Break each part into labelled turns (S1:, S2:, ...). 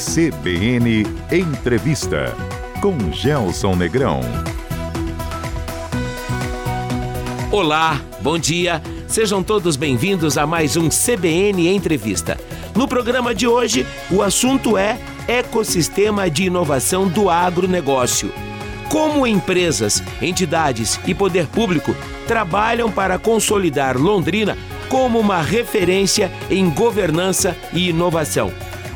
S1: CBN Entrevista com Gelson Negrão.
S2: Olá, bom dia. Sejam todos bem-vindos a mais um CBN Entrevista. No programa de hoje, o assunto é ecossistema de inovação do agronegócio. Como empresas, entidades e poder público trabalham para consolidar Londrina como uma referência em governança e inovação.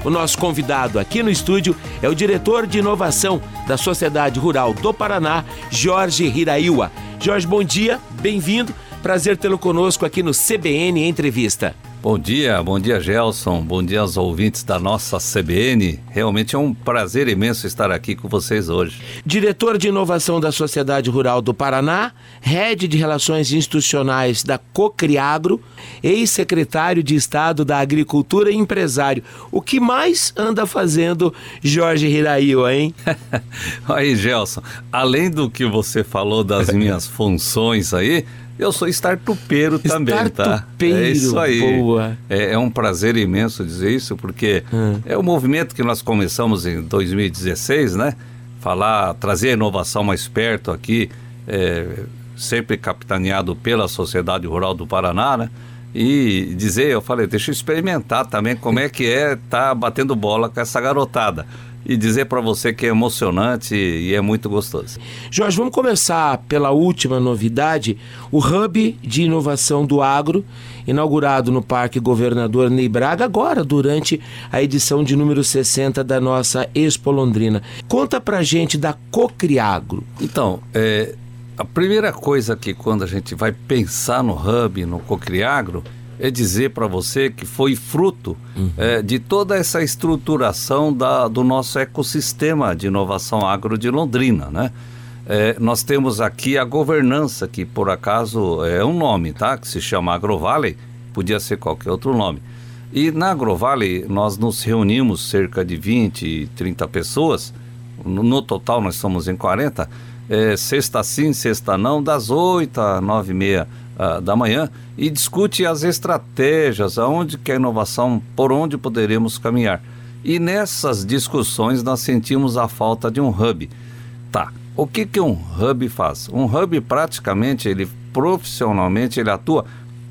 S2: O nosso convidado aqui no estúdio é o diretor de inovação da Sociedade Rural do Paraná, Jorge Hiraiwa. Jorge, bom dia, bem-vindo. Prazer tê-lo conosco aqui no CBN Entrevista.
S3: Bom dia, bom dia Gelson, bom dia aos ouvintes da nossa CBN. Realmente é um prazer imenso estar aqui com vocês hoje.
S2: Diretor de Inovação da Sociedade Rural do Paraná, Head de Relações Institucionais da Cocriagro, ex-secretário de Estado da Agricultura e empresário. O que mais anda fazendo Jorge Hiraíwa, hein?
S3: aí, Gelson, além do que você falou das minhas funções aí, eu sou startupeiro também,
S2: tá? É isso aí. Boa.
S3: É, é, um prazer imenso dizer isso, porque hum. é o movimento que nós começamos em 2016, né? Falar, trazer a inovação mais perto aqui, é, sempre capitaneado pela Sociedade Rural do Paraná, né? E dizer, eu falei, deixa eu experimentar também como é que é estar tá batendo bola com essa garotada e dizer para você que é emocionante e é muito gostoso.
S2: Jorge, vamos começar pela última novidade, o Hub de Inovação do Agro, inaugurado no Parque Governador Ney Braga, agora durante a edição de número 60 da nossa Expo Londrina. Conta pra gente da Cocriagro.
S3: Então, é, a primeira coisa que quando a gente vai pensar no Hub, no Cocriagro, é dizer para você que foi fruto uhum. é, de toda essa estruturação da, do nosso ecossistema de inovação agro de Londrina, né? É, nós temos aqui a governança, que por acaso é um nome, tá? Que se chama AgroValley, podia ser qualquer outro nome. E na AgroValley nós nos reunimos cerca de 20, 30 pessoas, no, no total nós somos em 40, é, sexta sim, sexta não, das 8 às 9 e meia uh, da manhã e discute as estratégias, aonde que a inovação, por onde poderemos caminhar. E nessas discussões nós sentimos a falta de um hub. Tá, o que, que um hub faz? Um hub praticamente, ele profissionalmente, ele atua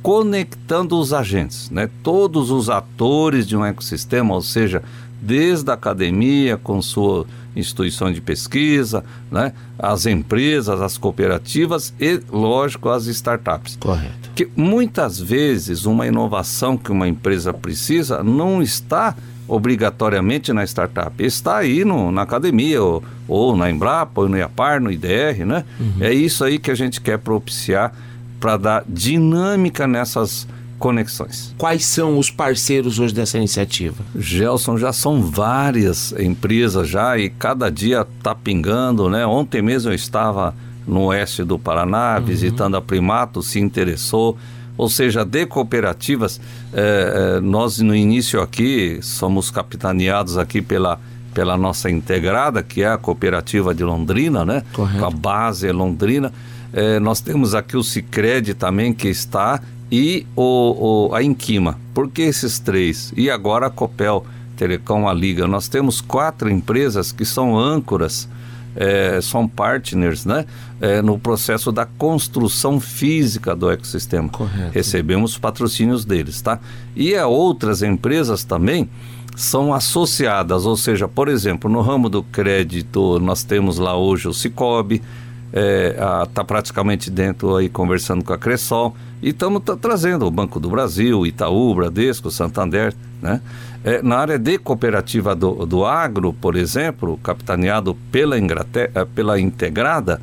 S3: conectando os agentes, né? todos os atores de um ecossistema, ou seja, desde a academia com sua instituição de pesquisa, né? as empresas, as cooperativas e, lógico, as startups.
S2: Correto.
S3: Que muitas vezes uma inovação que uma empresa precisa não está obrigatoriamente na startup, está aí no, na academia, ou, ou na Embrapa, ou no IAPAR, no IDR, né? Uhum. É isso aí que a gente quer propiciar para dar dinâmica nessas conexões.
S2: Quais são os parceiros hoje dessa iniciativa?
S3: Gelson, já são várias empresas já e cada dia está pingando, né? Ontem mesmo eu estava no oeste do Paraná uhum. visitando a Primato, se interessou. Ou seja, de cooperativas, eh, nós no início aqui somos capitaneados aqui pela pela nossa integrada, que é a cooperativa de Londrina, né?
S2: Correto. Com
S3: a base é Londrina. Eh, nós temos aqui o Cicred também que está e o, o, a Inquima. Por que esses três? E agora a Copel Telecom, a Liga. Nós temos quatro empresas que são âncoras, é, são partners, né? É, no processo da construção física do ecossistema.
S2: Correto.
S3: Recebemos patrocínios deles, tá? E a outras empresas também são associadas, ou seja, por exemplo, no ramo do crédito, nós temos lá hoje o Cicobi, está é, tá praticamente dentro aí conversando com a Cressol e estamos trazendo o Banco do Brasil, Itaú, Bradesco, Santander, né? É, na área de cooperativa do, do agro, por exemplo, capitaneado pela, Ingrate, é, pela Integrada,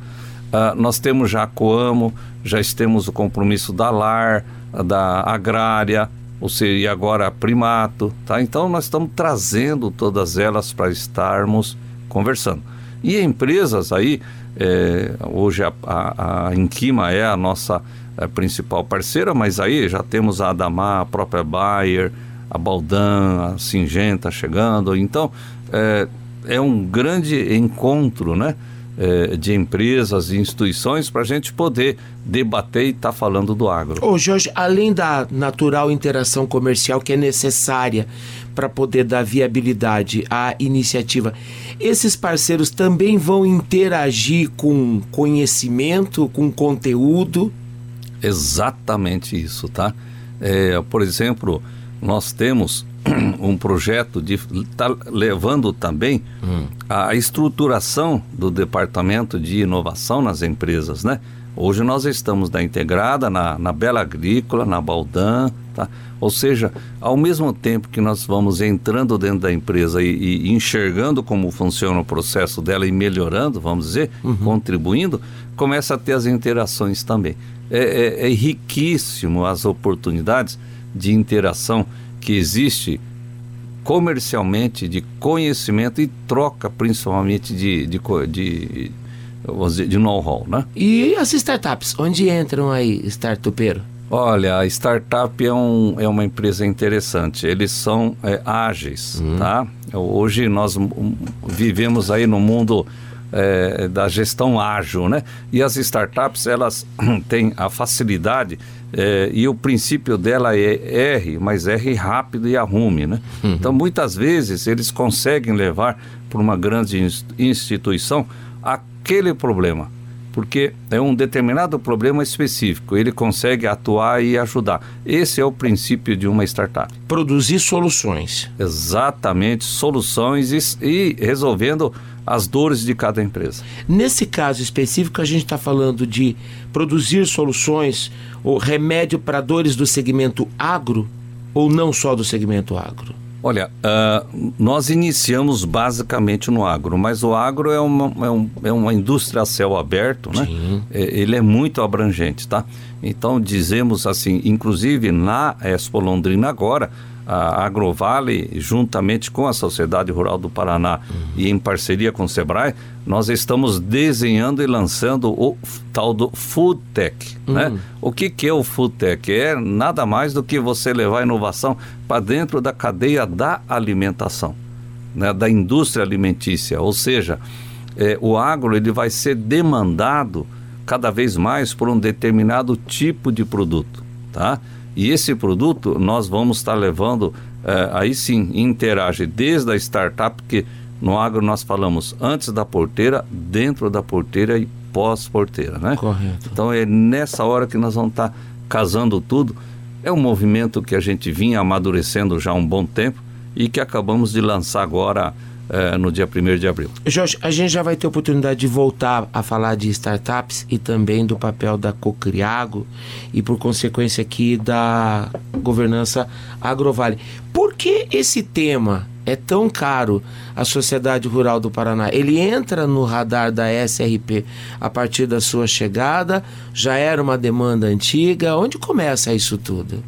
S3: uh, nós temos já a Coamo, já temos o compromisso da LAR, da Agrária, ou seja, agora a Primato, tá? Então nós estamos trazendo todas elas para estarmos conversando. E empresas aí, é, hoje a, a, a Inquima é a nossa é, principal parceira, mas aí já temos a Adamar, a própria Bayer, a Baldan, a Singenta chegando. Então, é, é um grande encontro, né? eh, de empresas e instituições para a gente poder debater e estar tá falando do agro.
S2: Ô Jorge, além da natural interação comercial que é necessária para poder dar viabilidade à iniciativa, esses parceiros também vão interagir com conhecimento, com conteúdo?
S3: Exatamente isso, tá? É, por exemplo, nós temos um projeto de tá levando também hum. a estruturação do departamento de inovação nas empresas, né? Hoje nós estamos na Integrada, na, na Bela Agrícola, na Baldan, tá? Ou seja, ao mesmo tempo que nós vamos entrando dentro da empresa e, e enxergando como funciona o processo dela e melhorando, vamos dizer, uhum. contribuindo, começa a ter as interações também. É, é, é riquíssimo as oportunidades de interação que existe comercialmente de conhecimento e troca principalmente de, de, de, de, de know-how, né?
S2: E as startups, onde entram aí, startupeiro?
S3: Olha, a startup é, um, é uma empresa interessante. Eles são é, ágeis, uhum. tá? Hoje nós vivemos aí no mundo é, da gestão ágil, né? E as startups, elas têm a facilidade é, e o princípio dela é R, mas R rápido e arrume, né? Uhum. Então, muitas vezes, eles conseguem levar para uma grande instituição aquele problema, porque é um determinado problema específico, ele consegue atuar e ajudar. Esse é o princípio de uma startup.
S2: Produzir soluções.
S3: Exatamente, soluções e, e resolvendo as dores de cada empresa.
S2: Nesse caso específico, a gente está falando de produzir soluções ou remédio para dores do segmento agro ou não só do segmento agro?
S3: Olha, uh, nós iniciamos basicamente no agro, mas o agro é uma, é, um, é uma indústria a céu aberto, né? É, ele é muito abrangente, tá? Então dizemos assim, inclusive na Expo Londrina agora, a Agrovale, juntamente com a Sociedade Rural do Paraná uhum. e em parceria com o Sebrae, nós estamos desenhando e lançando o tal do Food Tech. Uhum. Né? O que, que é o Food Tech? É nada mais do que você levar inovação para dentro da cadeia da alimentação, né? da indústria alimentícia. Ou seja, é, o agro ele vai ser demandado cada vez mais por um determinado tipo de produto. Tá? E esse produto nós vamos estar levando, é, aí sim, interage desde a startup, que no agro nós falamos antes da porteira, dentro da porteira e pós-porteira, né?
S2: Correto.
S3: Então é nessa hora que nós vamos estar casando tudo. É um movimento que a gente vinha amadurecendo já há um bom tempo e que acabamos de lançar agora é, no dia 1 de abril.
S2: Jorge, a gente já vai ter oportunidade de voltar a falar de startups e também do papel da Cocriago e, por consequência, aqui da governança Agrovale. Por que esse tema é tão caro à Sociedade Rural do Paraná? Ele entra no radar da SRP a partir da sua chegada? Já era uma demanda antiga? Onde começa isso tudo?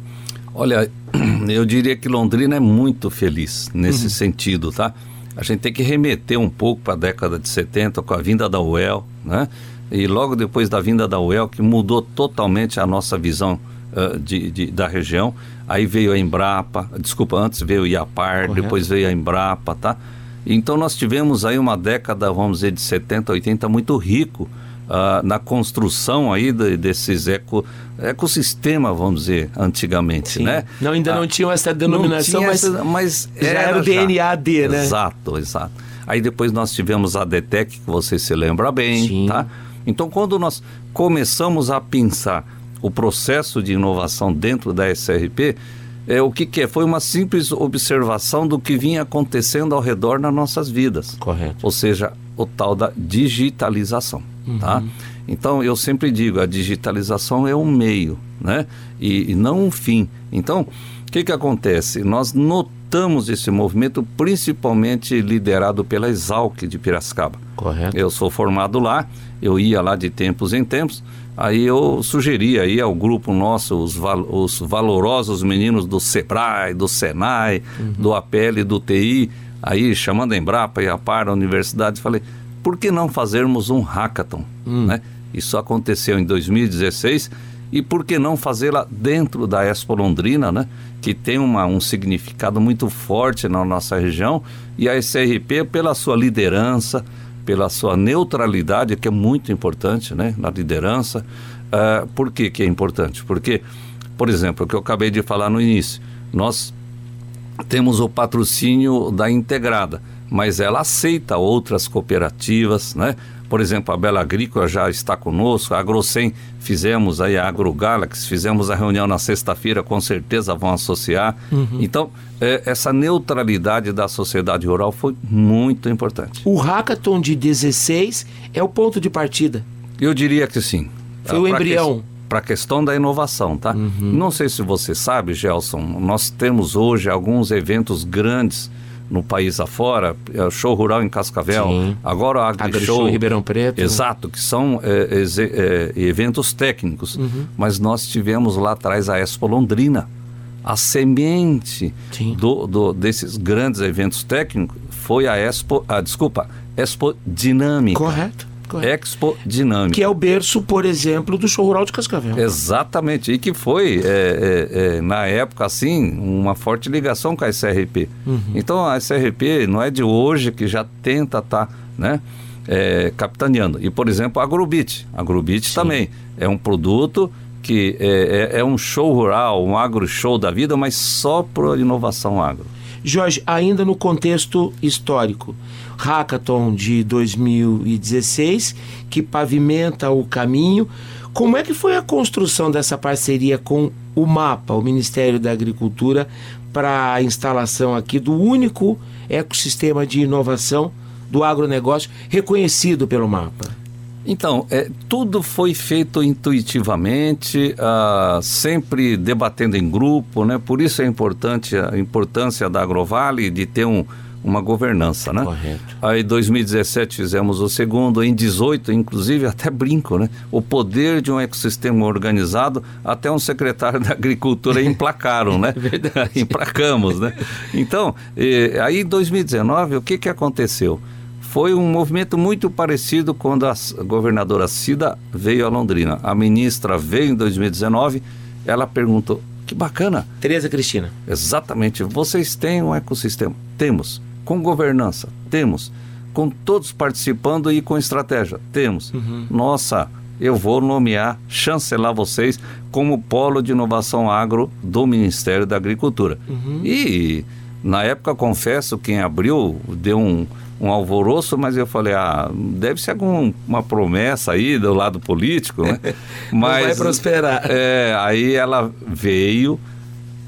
S3: Olha, eu diria que Londrina é muito feliz nesse uhum. sentido, tá? A gente tem que remeter um pouco para a década de 70 com a vinda da UEL, né? E logo depois da vinda da UEL, que mudou totalmente a nossa visão uh, de, de, da região, aí veio a Embrapa, desculpa, antes veio o IAPAR, Correto. depois veio a Embrapa, tá? Então nós tivemos aí uma década, vamos dizer, de 70, 80 muito rico uh, na construção aí de, desses eco, ecossistema, vamos dizer, antigamente, Sim. né?
S2: Não, ainda uh, não tinham essa denominação, mas, essa, mas já era, era o DNAD, né?
S3: Exato, exato. Aí depois nós tivemos a DETEC, que você se lembra bem, Sim. tá? Então quando nós começamos a pensar o processo de inovação dentro da SRP, é, o que, que, é? Foi uma simples observação do que vinha acontecendo ao redor nas nossas vidas.
S2: Correto.
S3: Ou seja, o tal da digitalização. Uhum. Tá? Então, eu sempre digo, a digitalização é um meio, né? E, e não um fim. Então, o que, que acontece? Nós notamos esse movimento principalmente liderado pela Exalc de Piracicaba.
S2: Correto.
S3: Eu sou formado lá, eu ia lá de tempos em tempos, aí eu sugeri aí ao grupo nosso, os, val os valorosos meninos do SEBRAE, do SENAI, uhum. do APL, do TI, aí chamando a Embrapa e a PAR, a universidade, falei, por que não fazermos um hackathon? Hum. Né? Isso aconteceu em 2016 e por que não fazê-la dentro da Expo Londrina, né? que tem uma, um significado muito forte na nossa região e a SRP pela sua liderança, pela sua neutralidade, que é muito importante né, na liderança. Uh, por que, que é importante? Porque, por exemplo, o que eu acabei de falar no início, nós temos o patrocínio da Integrada, mas ela aceita outras cooperativas, né? Por exemplo, a Bela Agrícola já está conosco, a AgroSem fizemos aí a AgroGalaxy, fizemos a reunião na sexta-feira, com certeza vão associar. Uhum. Então, é, essa neutralidade da sociedade rural foi muito importante.
S2: O hackathon de 16 é o ponto de partida?
S3: Eu diria que sim.
S2: Foi o embrião.
S3: Para a questão da inovação, tá? Uhum. Não sei se você sabe, Gelson, nós temos hoje alguns eventos grandes no país afora, é, show rural em Cascavel, Sim. agora a Agri, Agri Show,
S2: em Ribeirão Preto.
S3: Exato, que são é, é, eventos técnicos. Uhum. Mas nós tivemos lá atrás a Expo Londrina. A semente do, do, desses grandes eventos técnicos foi a Expo, a, desculpa, Expo Dinâmica.
S2: Correto.
S3: Expo Dinâmica.
S2: Que é o berço, por exemplo, do show rural de Cascavel.
S3: Exatamente. E que foi, é, é, é, na época, assim, uma forte ligação com a SRP. Uhum. Então, a SRP não é de hoje que já tenta estar, tá, né? É, capitaneando. E, por exemplo, a Agrobit. A Agrobit Sim. também é um produto que é, é, é, um show rural, um agro show da vida, mas só por inovação agro.
S2: Jorge, ainda no contexto histórico, Hackathon de 2016, que pavimenta o caminho. Como é que foi a construção dessa parceria com o MAPA, o Ministério da Agricultura, para a instalação aqui do único ecossistema de inovação do agronegócio reconhecido pelo MAPA?
S3: Então, é, tudo foi feito intuitivamente, uh, sempre debatendo em grupo, né? Por isso é importante a importância da Agrovale de ter um, uma governança, né?
S2: Correto.
S3: Aí em 2017 fizemos o segundo, em 18 inclusive até brinco, né? O poder de um ecossistema organizado, até um secretário da agricultura emplacaram, né?
S2: Verdade.
S3: Emplacamos, né? Então, eh, aí em 2019 o que que aconteceu? Foi um movimento muito parecido quando a governadora Cida veio a Londrina. A ministra veio em 2019, ela perguntou: que bacana.
S2: Tereza Cristina.
S3: Exatamente. Vocês têm um ecossistema? Temos com governança? Temos. Com todos participando e com estratégia? Temos. Uhum. Nossa, eu vou nomear, chancelar vocês como polo de inovação agro do Ministério da Agricultura. Uhum. E, na época, confesso, quem abriu deu um, um alvoroço, mas eu falei, ah, deve ser alguma promessa aí do lado político, né?
S2: Mas, Não vai prosperar.
S3: É, aí ela veio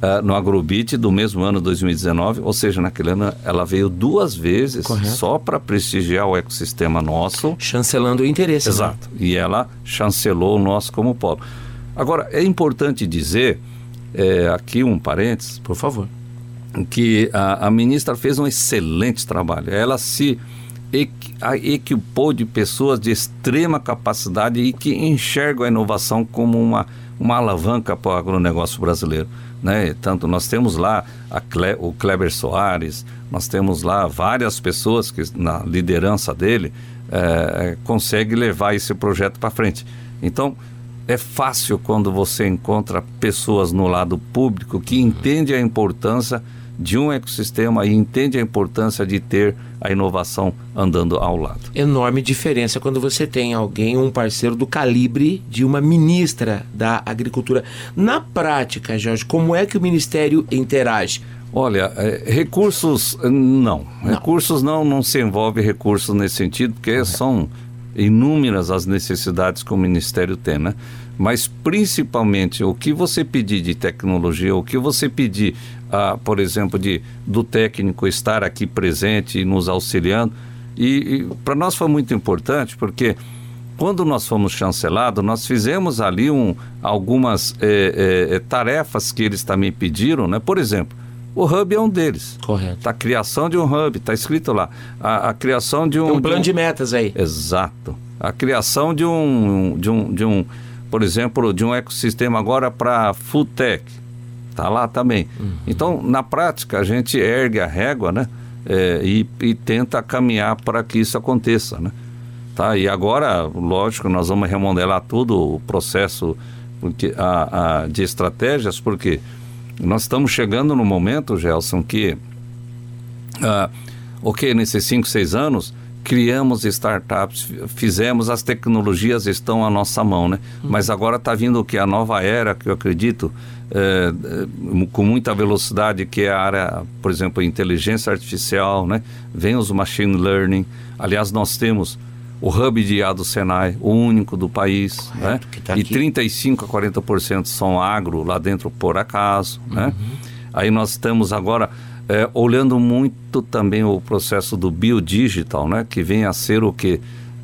S3: uh, no Agrobit do mesmo ano 2019, ou seja, naquele ano ela veio duas vezes Correto. só para prestigiar o ecossistema nosso.
S2: Chancelando o interesse.
S3: Né? Exato. Né? E ela chancelou o nosso como polo. Agora, é importante dizer, é, aqui um parênteses.
S2: Por favor.
S3: Que a, a ministra fez um excelente trabalho. Ela se equipou de pessoas de extrema capacidade e que enxergam a inovação como uma, uma alavanca para o agronegócio brasileiro né? Tanto nós temos lá Cle, o Kleber Soares, nós temos lá várias pessoas que na liderança dele é, consegue levar esse projeto para frente. Então é fácil quando você encontra pessoas no lado público que entendem a importância de um ecossistema e entende a importância de ter a inovação andando ao lado.
S2: Enorme diferença quando você tem alguém, um parceiro do calibre de uma ministra da Agricultura. Na prática, Jorge, como é que o Ministério interage?
S3: Olha, é, recursos não. não. Recursos não, não se envolve recursos nesse sentido, porque são inúmeras as necessidades que o Ministério tem, né? Mas principalmente o que você pedir de tecnologia, o que você pedir, ah, por exemplo, de do técnico estar aqui presente e nos auxiliando, e, e para nós foi muito importante porque quando nós fomos chancelados, nós fizemos ali um, algumas é, é, tarefas que eles também pediram, né? Por exemplo, o hub é um deles.
S2: Correto.
S3: A criação de um hub, está escrito lá. A, a, criação de um.
S2: Tem um plano
S3: de,
S2: um, de metas aí.
S3: Exato. A criação de um, de um, de um, por exemplo, de um ecossistema agora para food tech. Está lá também. Uhum. Então, na prática, a gente ergue a régua, né? É, e, e tenta caminhar para que isso aconteça, né? Tá? E agora, lógico, nós vamos remodelar todo o processo porque, a, a, de estratégias, porque nós estamos chegando no momento, Gelson, que, ah, ok, nesses 5, 6 anos, criamos startups, fizemos, as tecnologias estão à nossa mão, né? Uhum. Mas agora está vindo o que? A nova era, que eu acredito, é, com muita velocidade, que é a área, por exemplo, inteligência artificial, né? Vem os machine learning. Aliás, nós temos o hub de IA do Senai, o único do país, Correto, né? Tá e 35 a 40% são agro lá dentro por acaso, né? uhum. né? Aí nós estamos agora é, olhando muito também o processo do biodigital, né? Que vem a ser o que,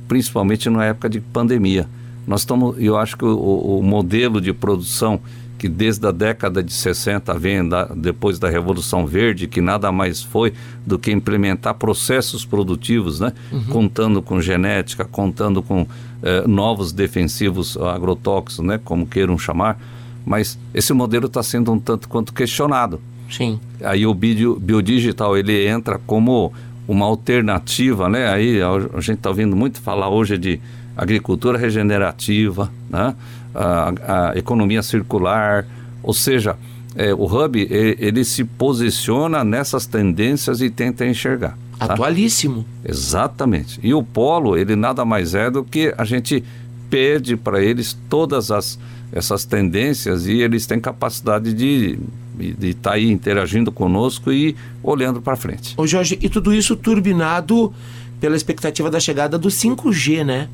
S3: principalmente na época de pandemia. Nós estamos, eu acho que o, o modelo de produção que desde a década de 60 vem da, depois da Revolução Verde, que nada mais foi do que implementar processos produtivos, né? Uhum. contando com genética, contando com eh, novos defensivos agrotóxicos, né? como queiram chamar, mas esse modelo está sendo um tanto quanto questionado.
S2: Sim.
S3: Aí o bio, biodigital ele entra como uma alternativa, né? Aí a, a gente está ouvindo muito falar hoje de agricultura regenerativa, né? a, a economia circular, ou seja, é, o Hub ele, ele, se posiciona nessas tendências e tenta enxergar.
S2: Tá? Atualíssimo.
S3: Exatamente. E o Polo ele nada mais é do que a gente pede para eles todas as, essas tendências e eles têm capacidade de estar tá aí interagindo conosco e olhando para frente.
S2: Ô Jorge, e tudo isso turbinado pela expectativa da chegada do 5G, né?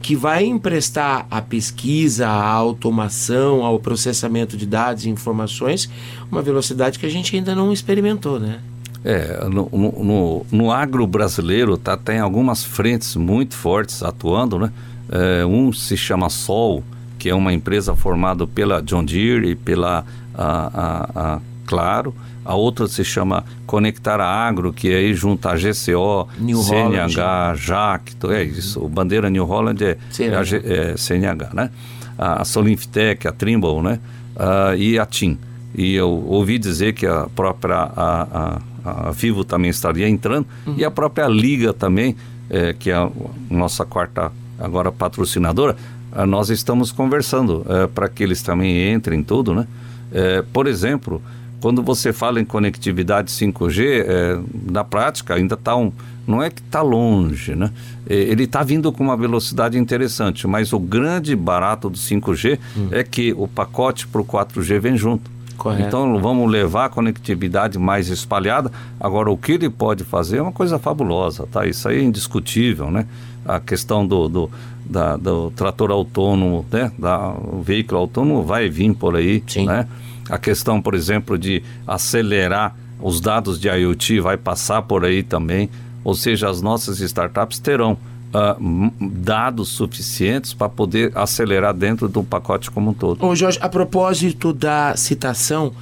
S2: Que vai emprestar à pesquisa, à automação, ao processamento de dados e informações uma velocidade que a gente ainda não experimentou, né?
S3: É, no, no, no agro brasileiro tá, tem algumas frentes muito fortes atuando, né? É, um se chama Sol, que é uma empresa formada pela John Deere e pela a, a, a Claro, a outra se chama Conectar a Agro, que aí junta a GCO, New CNH, Jacto, é isso, o bandeira New Holland é, é, a, é CNH, né? A, a Solinftec, a Trimble, né? Uh, e a TIM. E eu ouvi dizer que a própria a, a, a Vivo também estaria entrando, uhum. e a própria Liga também, é, que é a nossa quarta agora patrocinadora, uh, nós estamos conversando uh, para que eles também entrem em tudo, né? É, por exemplo, quando você fala em conectividade 5G, é, na prática ainda está um. Não é que está longe, né? Ele está vindo com uma velocidade interessante, mas o grande barato do 5G hum. é que o pacote para o 4G vem junto. Correto. Então vamos levar a conectividade mais espalhada. Agora, o que ele pode fazer é uma coisa fabulosa, tá? Isso aí é indiscutível, né? A questão do, do, da, do trator autônomo, né? Da, o veículo autônomo vai vir por aí, Sim. né? A questão, por exemplo, de acelerar os dados de IoT vai passar por aí também. Ou seja, as nossas startups terão uh, dados suficientes para poder acelerar dentro do pacote como um todo.
S2: Ô Jorge, a propósito da citação,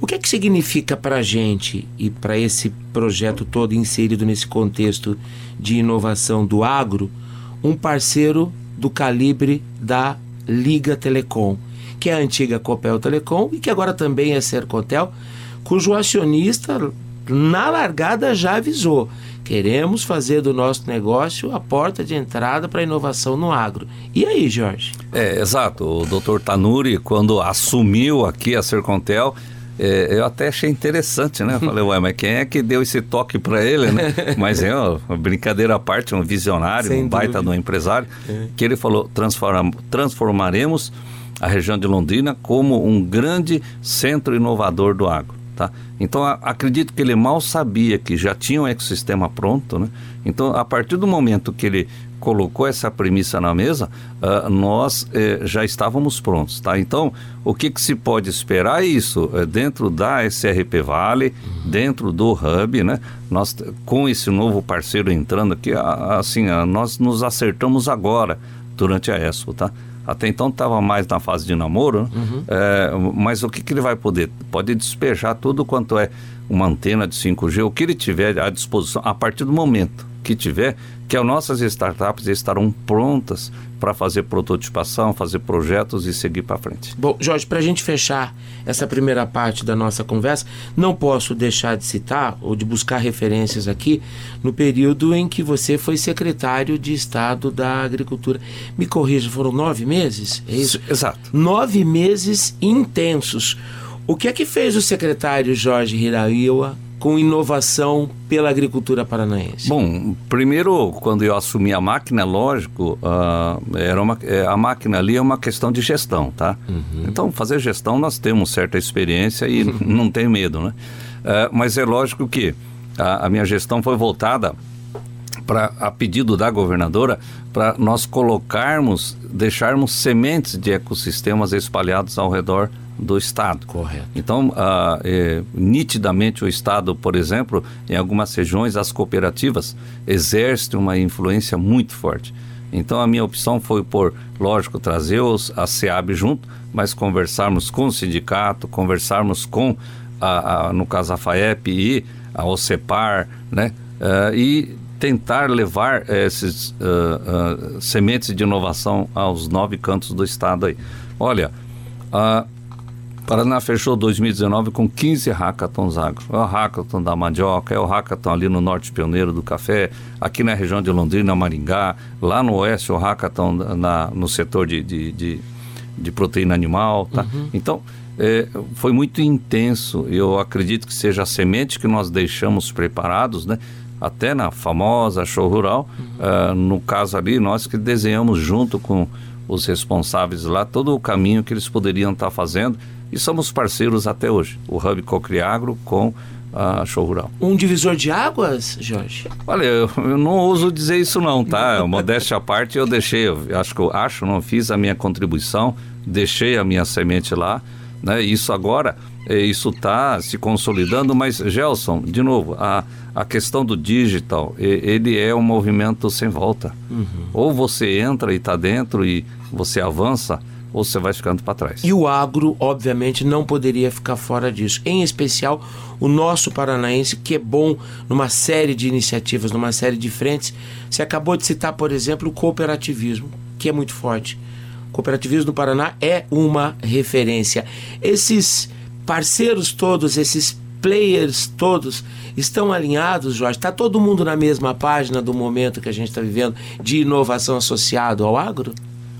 S2: o que é que significa para a gente e para esse projeto todo inserido nesse contexto de inovação do agro, um parceiro do calibre da Liga Telecom? que é a antiga Copel Telecom e que agora também é Sercontel, cujo acionista na largada já avisou: queremos fazer do nosso negócio a porta de entrada para a inovação no agro. E aí, Jorge?
S3: É, exato. O doutor Tanuri, quando assumiu aqui a Sercontel, é, eu até achei interessante, né? Eu falei, ué, mas quem é que deu esse toque para ele, né? mas é uma brincadeira à parte, um visionário, Sem um baita de um empresário, é. que ele falou, transform, transformaremos a região de Londrina como um grande centro inovador do agro. Tá? Então, a, acredito que ele mal sabia que já tinha um ecossistema pronto. Né? Então, a partir do momento que ele colocou essa premissa na mesa, uh, nós eh, já estávamos prontos. Tá? Então, o que, que se pode esperar é isso, é dentro da SRP Vale, dentro do Hub, né? nós, com esse novo parceiro entrando aqui, assim, nós nos acertamos agora durante a Expo. Tá? Até então estava mais na fase de namoro, né? uhum. é, mas o que, que ele vai poder? Pode despejar tudo quanto é uma antena de 5G, o que ele tiver à disposição, a partir do momento que tiver, que as nossas startups estarão prontas para fazer prototipação, fazer projetos e seguir para frente.
S2: Bom, Jorge, para a gente fechar essa primeira parte da nossa conversa, não posso deixar de citar ou de buscar referências aqui no período em que você foi secretário de Estado da Agricultura. Me corrija, foram nove meses?
S3: É isso? Exato.
S2: Nove meses intensos. O que é que fez o secretário Jorge Hiraiwa com inovação pela agricultura paranaense?
S3: Bom, primeiro, quando eu assumi a máquina, lógico, uh, era uma, é, a máquina ali é uma questão de gestão, tá? Uhum. Então, fazer gestão nós temos certa experiência e uhum. não tem medo, né? Uh, mas é lógico que a, a minha gestão foi voltada para a pedido da governadora para nós colocarmos, deixarmos sementes de ecossistemas espalhados ao redor do Estado.
S2: Correto.
S3: Então, ah, é, nitidamente o Estado, por exemplo, em algumas regiões, as cooperativas exercem uma influência muito forte. Então, a minha opção foi por, lógico, trazer os, a SEAB junto, mas conversarmos com o sindicato, conversarmos com, a, a no caso, a FAEP e a OCEPAR, né? Uh, e tentar levar esses uh, uh, sementes de inovação aos nove cantos do estado aí. Olha, a Paraná fechou 2019 com 15 hackathons agro. É o hackathon da mandioca, é o hackathon ali no norte pioneiro do café, aqui na região de Londrina, Maringá, lá no oeste o hackathon na, no setor de, de, de, de proteína animal, tá? Uhum. Então, é, foi muito intenso. Eu acredito que seja a semente que nós deixamos preparados, né? até na famosa show rural. Uhum. Uh, no caso ali, nós que desenhamos junto com os responsáveis lá todo o caminho que eles poderiam estar tá fazendo e somos parceiros até hoje, o Hub Cocriagro com a Show Rural.
S2: Um divisor de águas, Jorge?
S3: Olha, eu, eu não ouso dizer isso não, tá? Modéstia à parte, eu deixei, eu acho que eu acho, não fiz a minha contribuição, deixei a minha semente lá, né? Isso agora, é, isso está se consolidando, mas Gelson, de novo, a, a questão do digital, ele é um movimento sem volta. Uhum. Ou você entra e está dentro e você avança, ou você vai ficando para trás.
S2: E o agro, obviamente, não poderia ficar fora disso. Em especial, o nosso paranaense, que é bom numa série de iniciativas, numa série de frentes. Você acabou de citar, por exemplo, o cooperativismo, que é muito forte. O cooperativismo no Paraná é uma referência. Esses parceiros todos, esses players todos estão alinhados, Jorge? Está todo mundo na mesma página do momento que a gente está vivendo de inovação associado ao agro?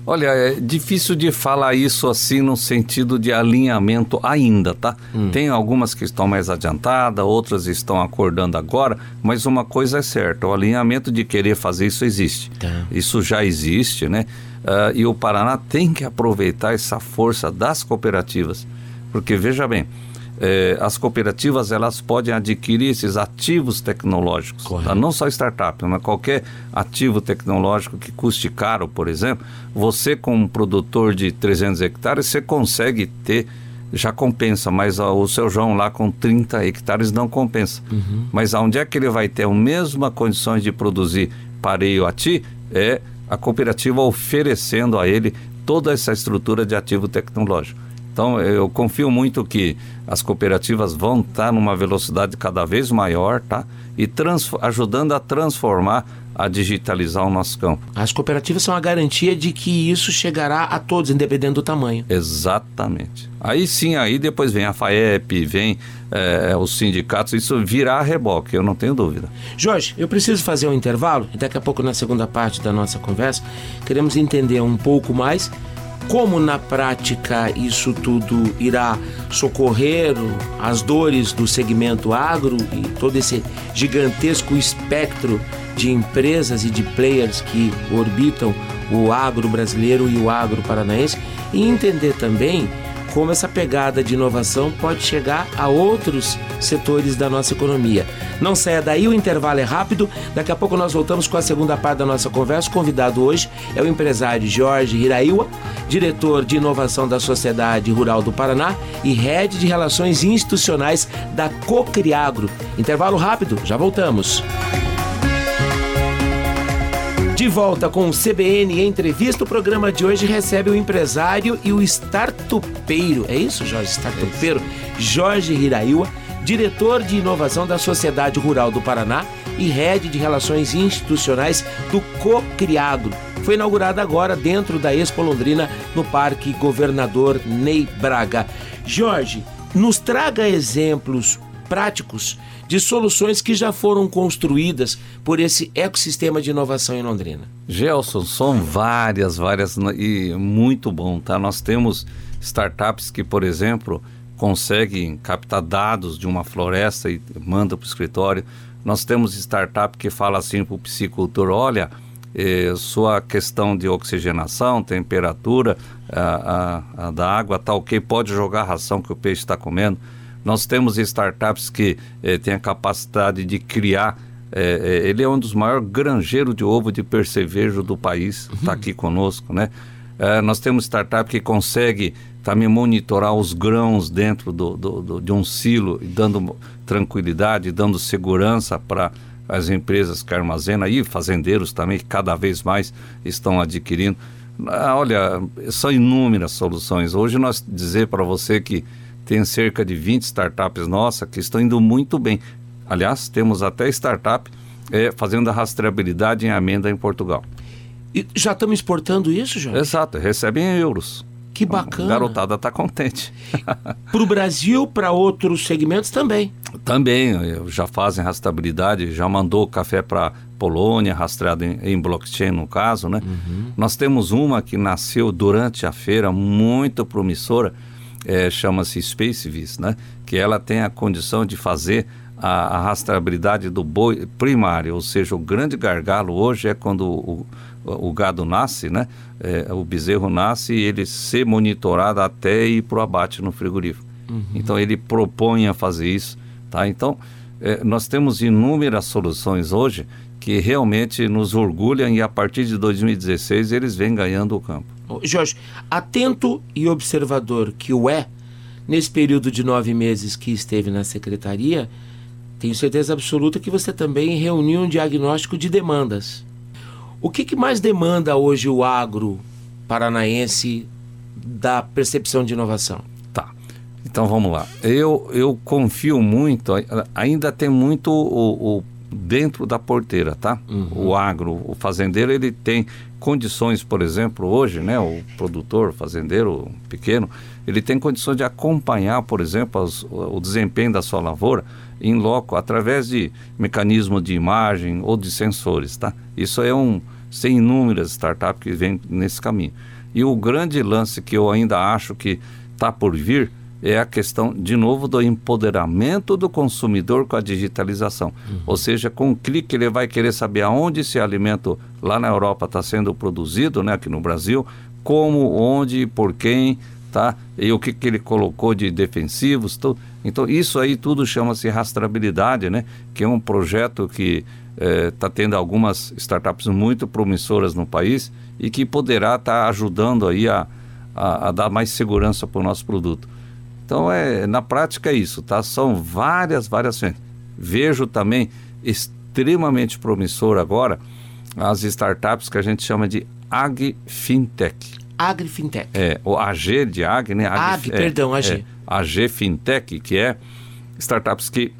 S3: Olha, é difícil de falar isso assim no sentido de alinhamento ainda, tá? Hum. Tem algumas que estão mais adiantadas, outras estão acordando agora, mas uma coisa é certa, o alinhamento de querer fazer isso existe. Tá. Isso já existe, né? Uh, e o Paraná tem que aproveitar essa força das cooperativas, porque veja bem, é, as cooperativas elas podem adquirir esses ativos tecnológicos, tá? não só startup, mas qualquer ativo tecnológico que custe caro, por exemplo, você como produtor de 300 hectares, você consegue ter, já compensa, mas o seu João lá com 30 hectares não compensa. Uhum. Mas onde é que ele vai ter a mesma condições de produzir pareio a ti? É a cooperativa oferecendo a ele toda essa estrutura de ativo tecnológico. Então, eu confio muito que as cooperativas vão estar numa velocidade cada vez maior, tá? E ajudando a transformar, a digitalizar o nosso campo.
S2: As cooperativas são a garantia de que isso chegará a todos, independente do tamanho.
S3: Exatamente. Aí sim, aí depois vem a FAEP, vem é, os sindicatos, isso virá a reboque, eu não tenho dúvida.
S2: Jorge, eu preciso fazer um intervalo e daqui a pouco, na segunda parte da nossa conversa, queremos entender um pouco mais como na prática isso tudo irá socorrer as dores do segmento agro e todo esse gigantesco espectro de empresas e de players que orbitam o agro brasileiro e o agro paranaense? E entender também como essa pegada de inovação pode chegar a outros setores da nossa economia. Não saia daí, o intervalo é rápido. Daqui a pouco nós voltamos com a segunda parte da nossa conversa. O convidado hoje é o empresário Jorge Hiraiwa, diretor de inovação da Sociedade Rural do Paraná e head de relações institucionais da Cocriagro. Intervalo rápido, já voltamos. De volta com o CBN Entrevista, o programa de hoje recebe o empresário e o startupeiro. É isso, Jorge? Startupeiro? Jorge Hiraiwa, diretor de inovação da Sociedade Rural do Paraná e head de relações institucionais do Cocriagro. Foi inaugurada agora dentro da Expo Londrina, no Parque Governador Ney Braga. Jorge, nos traga exemplos práticos de soluções que já foram construídas por esse ecossistema de inovação em Londrina?
S3: Gelson, são várias, várias e muito bom, tá? Nós temos startups que, por exemplo, conseguem captar dados de uma floresta e manda para o escritório. Nós temos startup que fala assim para o piscicultor, olha, eh, sua questão de oxigenação, temperatura a, a, a da água está ok, pode jogar a ração que o peixe está comendo. Nós temos startups que eh, têm a capacidade de criar. Eh, ele é um dos maiores granjeiros de ovo de percevejo do país, está uhum. aqui conosco, né? nós temos startup que consegue também monitorar os grãos dentro do, do, do, de um silo, dando tranquilidade, dando segurança para as empresas que armazenam e fazendeiros também, que cada vez mais estão adquirindo. Ah, olha, são inúmeras soluções. Hoje nós dizer para você que tem cerca de 20 startups nossas que estão indo muito bem. Aliás, temos até startup é, fazendo a rastreabilidade em amenda em Portugal.
S2: E já estamos exportando isso, Jorge?
S3: Exato, recebem em euros.
S2: Que bacana.
S3: A garotada está contente.
S2: para o Brasil, para outros segmentos também.
S3: Também, já fazem rastreabilidade, já mandou café para Polônia, rastreado em, em, blockchain no caso, né? Uhum. Nós temos uma que nasceu durante a feira, muito promissora, é, chama-se SpaceVis, né? Que ela tem a condição de fazer a, a rastreabilidade do boi primário, ou seja, o grande gargalo hoje é quando o, o gado nasce, né? É, o bezerro nasce e ele ser monitorado até ir para o abate no frigorífico. Uhum. Então ele propõe a fazer isso, tá? Então é, nós temos inúmeras soluções hoje que realmente nos orgulham e a partir de 2016 eles vêm ganhando o campo.
S2: Jorge, atento e observador que o é, nesse período de nove meses que esteve na secretaria, tenho certeza absoluta que você também reuniu um diagnóstico de demandas. O que, que mais demanda hoje o agro paranaense da percepção de inovação?
S3: Tá. Então vamos lá. Eu, eu confio muito, ainda tem muito o, o dentro da porteira, tá? Uhum. O agro, o fazendeiro, ele tem condições, por exemplo, hoje, né? O produtor, fazendeiro pequeno, ele tem condições de acompanhar, por exemplo, as, o desempenho da sua lavoura em loco através de mecanismo de imagem ou de sensores, tá? Isso é um sem inúmeras startups que vêm nesse caminho. E o grande lance que eu ainda acho que está por vir é a questão, de novo, do empoderamento do consumidor com a digitalização. Uhum. Ou seja, com um clique ele vai querer saber aonde esse alimento lá na Europa está sendo produzido, né, aqui no Brasil, como, onde, por quem, tá? E o que, que ele colocou de defensivos, tudo. Então, isso aí tudo chama-se rastreabilidade, né? Que é um projeto que está eh, tendo algumas startups muito promissoras no país e que poderá estar tá ajudando aí a, a, a, dar mais segurança para o nosso produto. Então, é, na prática é isso, tá? São várias, várias. Vejo também extremamente promissor agora as startups que a gente chama de AgFintech.
S2: AgriFintech.
S3: É, o AG de Ag, né?
S2: Ag, Ag é, perdão, AG. É,
S3: AG Fintech, que é startups que,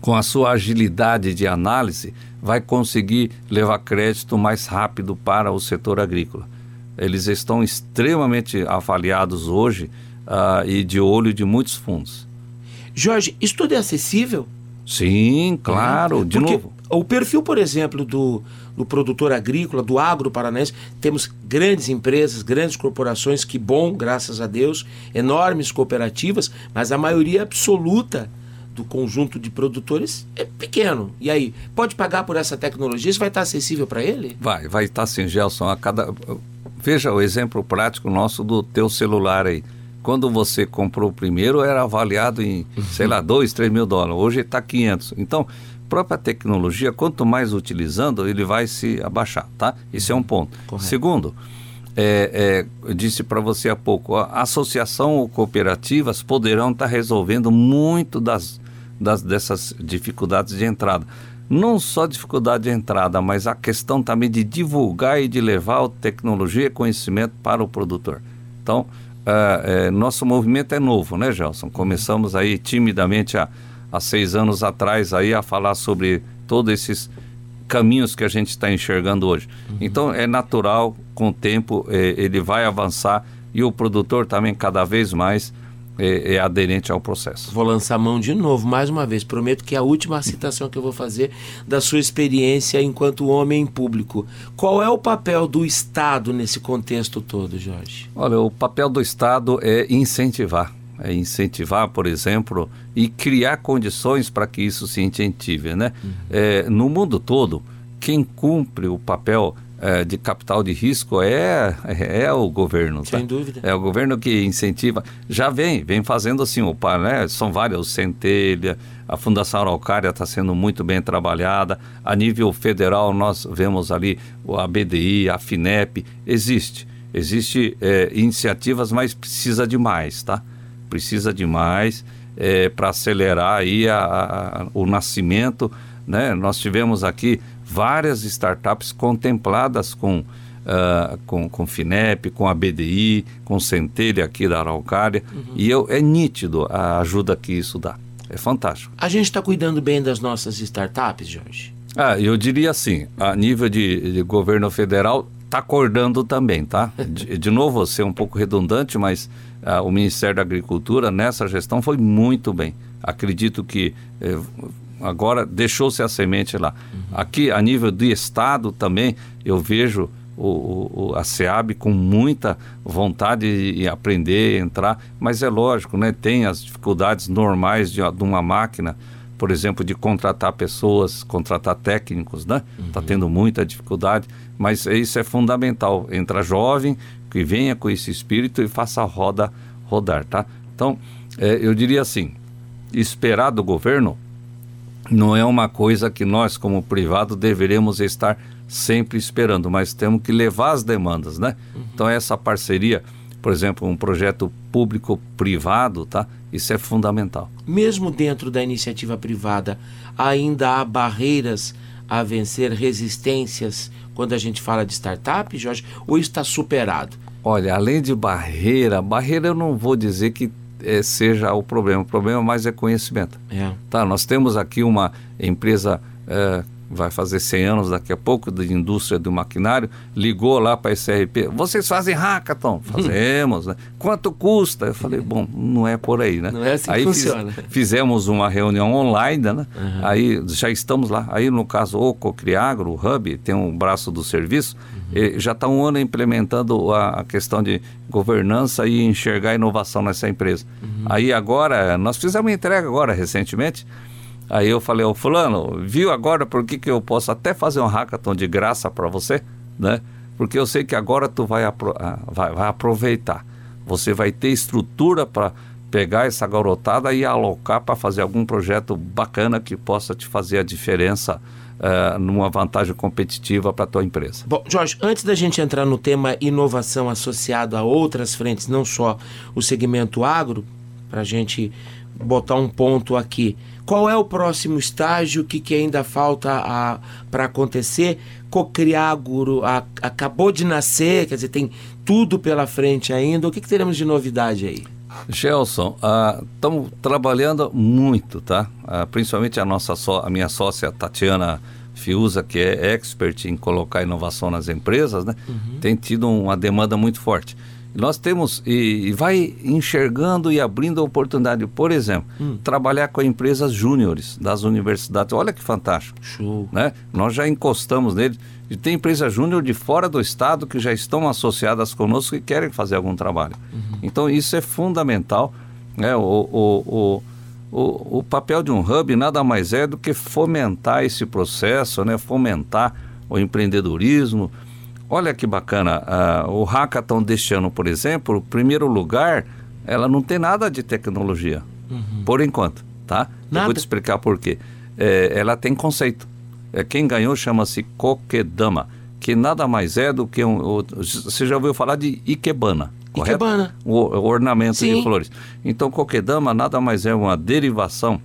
S3: com a sua agilidade de análise, vai conseguir levar crédito mais rápido para o setor agrícola. Eles estão extremamente avaliados hoje uh, e de olho de muitos fundos.
S2: Jorge, isso tudo é acessível?
S3: Sim, claro, é. de Porque novo.
S2: O perfil, por exemplo, do, do produtor agrícola, do agro paranaense. Temos grandes empresas, grandes corporações, que bom, graças a Deus, enormes cooperativas, mas a maioria absoluta do conjunto de produtores é pequeno. E aí, pode pagar por essa tecnologia? Isso vai estar acessível para ele?
S3: Vai, vai estar sim, Gelson. A cada... Veja o exemplo prático nosso do teu celular aí. Quando você comprou o primeiro, era avaliado em, sei lá, 2, 3 mil dólares. Hoje está 500. Então, própria tecnologia, quanto mais utilizando, ele vai se abaixar, tá? Isso é um ponto. Correto. Segundo, é, é, eu disse para você há pouco, a associação ou cooperativas poderão estar tá resolvendo muito das, das, dessas dificuldades de entrada. Não só dificuldade de entrada, mas a questão também de divulgar e de levar a tecnologia e conhecimento para o produtor. Então, é, é, nosso movimento é novo, né, Gelson? Começamos aí timidamente a há seis anos atrás aí a falar sobre todos esses caminhos que a gente está enxergando hoje. Uhum. Então é natural, com o tempo é, ele vai avançar e o produtor também cada vez mais é, é, aderente ao processo.
S2: Vou lançar mão de novo, mais uma vez. Prometo que é a última citação que eu vou fazer da sua experiência enquanto homem em público. Qual é o papel do Estado nesse contexto todo, Jorge?
S3: Olha, o papel do Estado é incentivar é, incentivar, por exemplo, e criar condições para que isso se incentive. Né? Uhum. É, no mundo todo, quem cumpre o papel é, de capital de risco é, é o governo.
S2: Sem tá? dúvida.
S3: É o governo que incentiva. Já vem, vem fazendo assim, o né? são várias, o Centelha, a Fundação Araucária está sendo muito bem trabalhada. A nível federal, nós vemos ali a BDI, a FINEP, existe. Existe é, iniciativas, mas precisa de mais, tá? Precisa de mais é, para acelerar aí a, a, o nascimento, né? Nós tivemos aqui várias startups contempladas com, uh, com, com FINEP, com a BDI, com Centelha aqui da Araucária, uhum. e eu, é nítido a ajuda que isso dá. É fantástico.
S2: A gente está cuidando bem das nossas startups, Jorge?
S3: Ah, eu diria assim, a nível de, de governo federal, está acordando também, tá? De, de, novo, vou ser um pouco redundante, mas uh, o Ministério da Agricultura nessa gestão foi muito bem. Acredito que eh, agora deixou-se a semente lá. Uhum. Aqui, a nível do Estado também, eu vejo o, o, a SEAB com muita vontade de aprender, entrar, mas é lógico, né? tem as dificuldades normais de, de uma máquina, por exemplo, de contratar pessoas, contratar técnicos, né? Está uhum. tendo muita dificuldade, mas isso é fundamental. Entra jovem, que venha com esse espírito e faça a roda rodar, tá? Então, é, eu diria assim, esperar do governo não é uma coisa que nós, como privado, deveremos estar sempre esperando, mas temos que levar as demandas, né? Uhum. Então, essa parceria, por exemplo, um projeto público-privado, tá? Isso é fundamental.
S2: Mesmo dentro da iniciativa privada, ainda há barreiras a vencer, resistências, quando a gente fala de startup, Jorge, ou está superado?
S3: Olha, além de barreira, barreira eu não vou dizer que é, seja o problema. O problema mais é conhecimento. É. Tá, nós temos aqui uma empresa é, vai fazer 100 anos daqui a pouco, de indústria do maquinário, ligou lá para a SRP, vocês fazem hackathon? Fazemos, né? Quanto custa? Eu falei, bom, não é por aí, né?
S2: Não é assim aí que funciona. Fiz,
S3: fizemos uma reunião online, né? Uhum. Aí já estamos lá. Aí, no caso, o Cocriagro, o Hub, tem um braço do serviço, uhum. já está um ano implementando a, a, questão de governança e enxergar inovação nessa empresa. Uhum. Aí agora, nós fizemos uma entrega agora, recentemente, Aí eu falei, ô fulano, viu agora por que, que eu posso até fazer um hackathon de graça para você, né? Porque eu sei que agora tu vai, apro ah, vai, vai aproveitar. Você vai ter estrutura para pegar essa garotada e alocar para fazer algum projeto bacana que possa te fazer a diferença uh, numa vantagem competitiva para a tua empresa.
S2: Bom, Jorge, antes da gente entrar no tema inovação associado a outras frentes, não só o segmento agro, para a gente botar um ponto aqui. Qual é o próximo estágio? O que, que ainda falta para acontecer? Cocriaguro a, acabou de nascer, quer dizer, tem tudo pela frente ainda. O que, que teremos de novidade aí?
S3: Gelson, estamos uh, trabalhando muito, tá? Uh, principalmente a nossa a minha sócia Tatiana Fiuza, que é expert em colocar inovação nas empresas, né? Uhum. Tem tido uma demanda muito forte. Nós temos e, vai enxergando e abrindo a oportunidade, por exemplo, hum. trabalhar com empresas júniores das universidades. Olha que fantástico.
S2: Show.
S3: Né? Nós já encostamos nele. E tem empresa júnior de fora do estado que já estão associadas conosco e querem fazer algum trabalho. Uhum. Então isso é fundamental. Né? O, o, o, o, o papel de um hub nada mais é do que fomentar esse processo, né? fomentar o empreendedorismo Olha que bacana, uh, o Hackathon deste ano, por exemplo, o primeiro lugar, ela não tem nada de tecnologia, uhum. por enquanto, tá? Nada. Eu vou te explicar por quê. É, ela tem conceito. É, quem ganhou chama-se Kokedama, que nada mais é do que um... O, você já ouviu falar de Ikebana, correto?
S2: Ikebana.
S3: O, o ornamento Sim. de flores. Então, Kokedama nada mais é uma derivação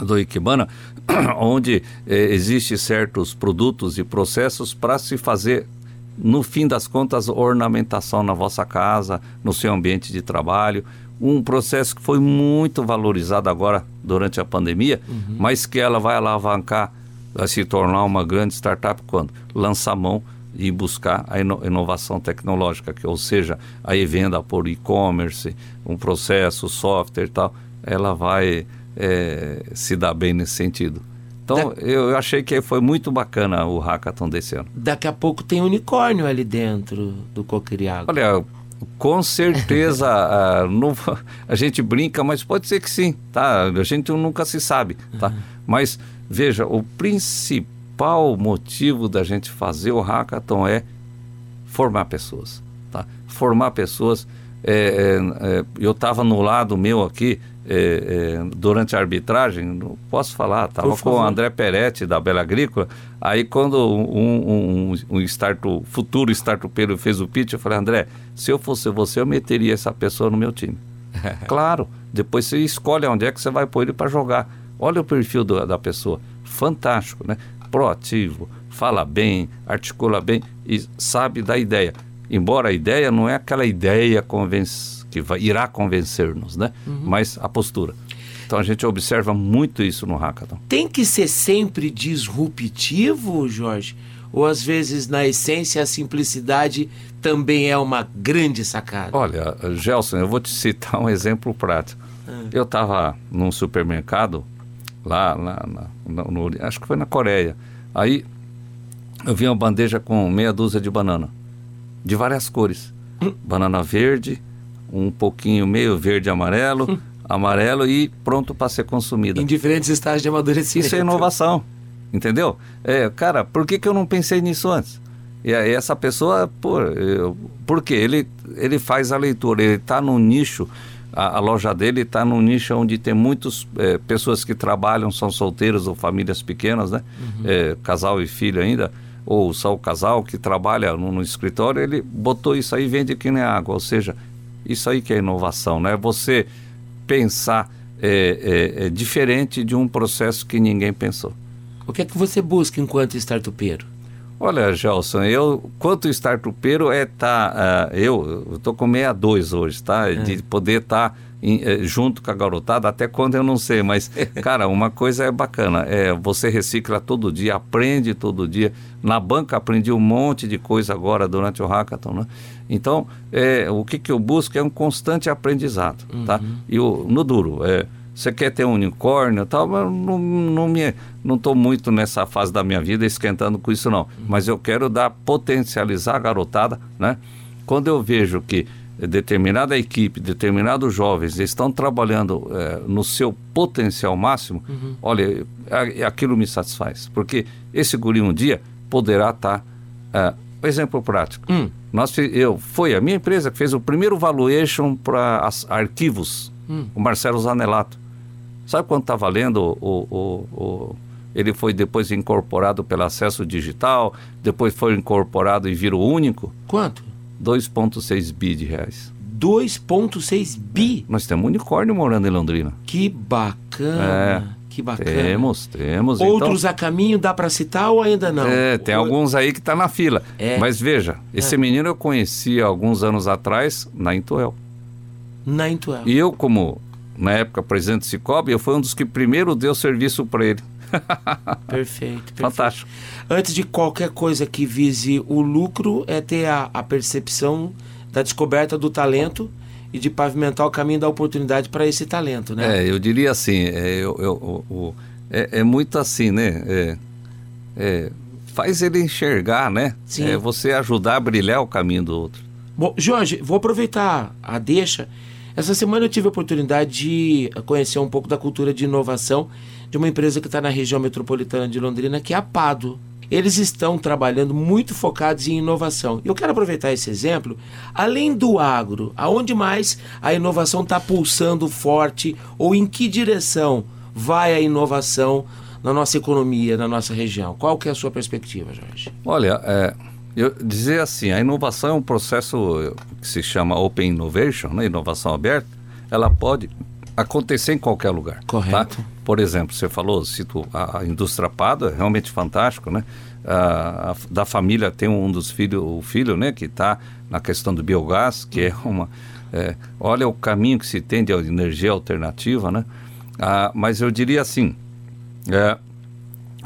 S3: do Ikebana, onde eh, existe certos produtos e processos para se fazer no fim das contas ornamentação na vossa casa, no seu ambiente de trabalho, um processo que foi muito valorizado agora durante a pandemia, uhum. mas que ela vai alavancar a se tornar uma grande startup quando lança a mão e buscar a inovação tecnológica, que, ou seja, a venda por e-commerce, um processo, software e tal, ela vai é, se dar bem nesse sentido. Então, da... eu achei que foi muito bacana o hackathon desse ano.
S2: Daqui a pouco tem unicórnio ali dentro do Cocriago.
S3: Olha, Com certeza, a, não, a gente brinca, mas pode ser que sim, tá? A gente nunca se sabe, tá? Uhum. Mas veja, o principal motivo da gente fazer o hackathon é formar pessoas, tá? Formar pessoas. É, é, é eu estava no lado meu aqui é, é, durante a arbitragem, não posso falar, estava com o André Peretti da Bela Agrícola. Aí quando um, um, um startup, futuro startupeiro fez o pitch, eu falei, André, se eu fosse você, eu meteria essa pessoa no meu time. claro, depois você escolhe onde é que você vai pôr ele para jogar. Olha o perfil do, da pessoa, fantástico, né? Proativo, fala bem, articula bem e sabe da ideia. Embora a ideia não é aquela ideia convencional que vai, irá convencer-nos, né? Uhum. Mas a postura. Então a gente observa muito isso no hackathon.
S2: Tem que ser sempre disruptivo, Jorge? Ou às vezes, na essência, a simplicidade também é uma grande sacada?
S3: Olha, Gelson, eu vou te citar um exemplo prático. Ah. Eu estava num supermercado, lá, lá na, no, acho que foi na Coreia. Aí eu vi uma bandeja com meia dúzia de banana, de várias cores. Hum. Banana verde, um pouquinho meio verde amarelo, amarelo e pronto para ser consumido.
S2: Em diferentes estágios de amadurecimento.
S3: Isso é inovação, entendeu? É, cara, por que, que eu não pensei nisso antes? E aí essa pessoa, por, eu, por quê? Ele, ele faz a leitura, ele está no nicho, a, a, loja dele está num nicho onde tem muitas é, pessoas que trabalham, são solteiros ou famílias pequenas, né? Uhum. É, casal e filho ainda, ou só o casal que trabalha no, no escritório, ele botou isso aí e vende que nem água, ou seja, isso aí que é inovação, né? Você pensar é, é, é diferente de um processo que ninguém pensou.
S2: O que é que você busca enquanto startupeiro?
S3: Olha, Gelson, eu, quanto startupeiro é tá, uh, eu estou com 62 hoje, tá? É. De poder estar tá eh, junto com a garotada, até quando eu não sei, mas, cara, uma coisa é bacana, é você recicla todo dia, aprende todo dia. Na banca aprendi um monte de coisa agora durante o hackathon, né? Então, é, o que, que eu busco é um constante aprendizado, tá? uhum. tá? E o, no duro, é, você quer ter um unicórnio e tal, mas não, não me não estou muito nessa fase da minha vida esquentando com isso não. Uhum. Mas eu quero dar potencializar a garotada, né? Quando eu vejo que determinada equipe, determinados jovens estão trabalhando é, no seu potencial máximo, uhum. olha, aquilo me satisfaz, porque esse guri um dia poderá estar tá, é, exemplo prático. Hum. Nós, eu, foi a minha empresa que fez o primeiro valuation para arquivos, hum. o Marcelo Zanelato. Sabe quanto está valendo o, o, o, ele foi depois incorporado pelo acesso digital, depois foi incorporado em Viro Único.
S2: Quanto?
S3: 2,6 bi de reais.
S2: 2,6 bi?
S3: Nós temos um unicórnio morando em Londrina.
S2: Que bacana. É. Que bacana.
S3: Temos, temos.
S2: Outros então, a caminho dá para citar ou ainda não?
S3: É, tem alguns aí que tá na fila. É. Mas veja, esse é. menino eu conheci alguns anos atrás na Intuel.
S2: Na Intuel.
S3: E eu, como na época presidente do Cicobi, eu fui um dos que primeiro deu serviço para ele.
S2: perfeito, perfeito.
S3: Fantástico.
S2: Antes de qualquer coisa que vise o lucro, é ter a, a percepção da descoberta do talento e de pavimentar o caminho da oportunidade para esse talento, né?
S3: É, eu diria assim, é, eu, eu, eu, é, é, muito assim, né? É, é, faz ele enxergar, né? Sim. É você ajudar a brilhar o caminho do outro.
S2: Bom, Jorge, vou aproveitar a deixa. Essa semana eu tive a oportunidade de conhecer um pouco da cultura de inovação de uma empresa que está na região metropolitana de Londrina, que é a Pado eles estão trabalhando muito focados em inovação. Eu quero aproveitar esse exemplo, além do agro, aonde mais a inovação está pulsando forte ou em que direção vai a inovação na nossa economia, na nossa região? Qual que é a sua perspectiva, Jorge?
S3: Olha, é, eu dizer assim, a inovação é um processo que se chama Open Innovation, né, inovação aberta, ela pode acontecer em qualquer lugar. Tá?
S2: Correto.
S3: Tá? Por exemplo, você falou, cito a, indústria Pado, é realmente fantástico, né? A, a, da família tem um dos filhos, o filho, né, que está na questão do biogás, que é uma... É, olha o caminho que se tem de energia alternativa, né? Ah, mas eu diria assim, é,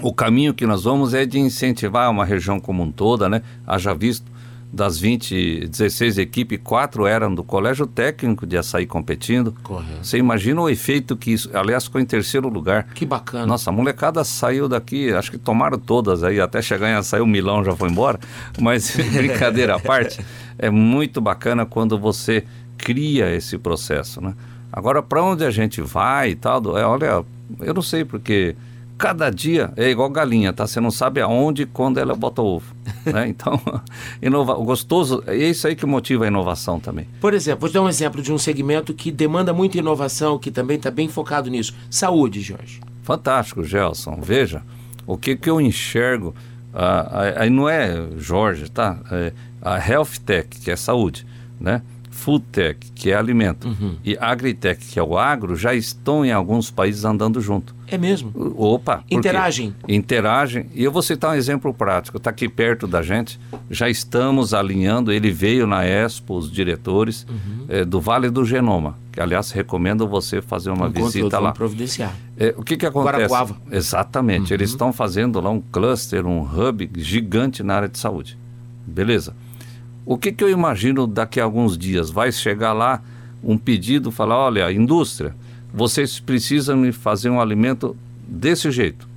S3: o caminho que nós vamos é de incentivar uma região como um toda, né? Haja visto das 20, 16 equipes, quatro eram do Colégio Técnico de Açaí competindo.
S2: Correto.
S3: Você imagina o efeito que isso. Aliás, ficou em terceiro lugar.
S2: Que bacana.
S3: Nossa, a molecada saiu daqui, acho que tomaram todas aí, até chegar em Açaí, o Milão já foi embora. Mas, brincadeira à parte, é muito bacana quando você cria esse processo, né? Agora, para onde a gente vai e tal, é, olha, eu não sei, porque cada dia é igual galinha, tá? Você não sabe aonde e quando ela bota ovo, né? Então, inova, gostoso, é isso aí que motiva a inovação também.
S2: Por exemplo, vou dar um exemplo de um segmento que demanda muita inovação, que também está bem focado nisso. Saúde, Jorge.
S3: Fantástico, Gelson. Veja, o que, que eu enxergo, aí não é Jorge, tá? É a Health Tech, que é saúde, né? Food Tech, que é alimento,
S2: Uhum.
S3: e Agritech, que é o agro, já estão em alguns países andando junto.
S2: É mesmo.
S3: Opa!
S2: Interagem.
S3: Interagem. E eu vou citar um exemplo prático. Está aqui perto da gente. Já estamos alinhando. Ele veio na Expo, os diretores
S2: Uhum.
S3: eh, do Vale do Genoma. Que, aliás, recomendo você fazer uma
S2: Enquanto
S3: visita lá.
S2: providenciar.
S3: É, o que, que acontece?
S2: Guarapuava.
S3: Exatamente. Eles estão fazendo lá um cluster, um hub gigante na área de saúde. Beleza. O que, que eu imagino daqui a alguns dias? Vai chegar lá um pedido, falar, olha, indústria, vocês precisam me fazer um alimento desse jeito.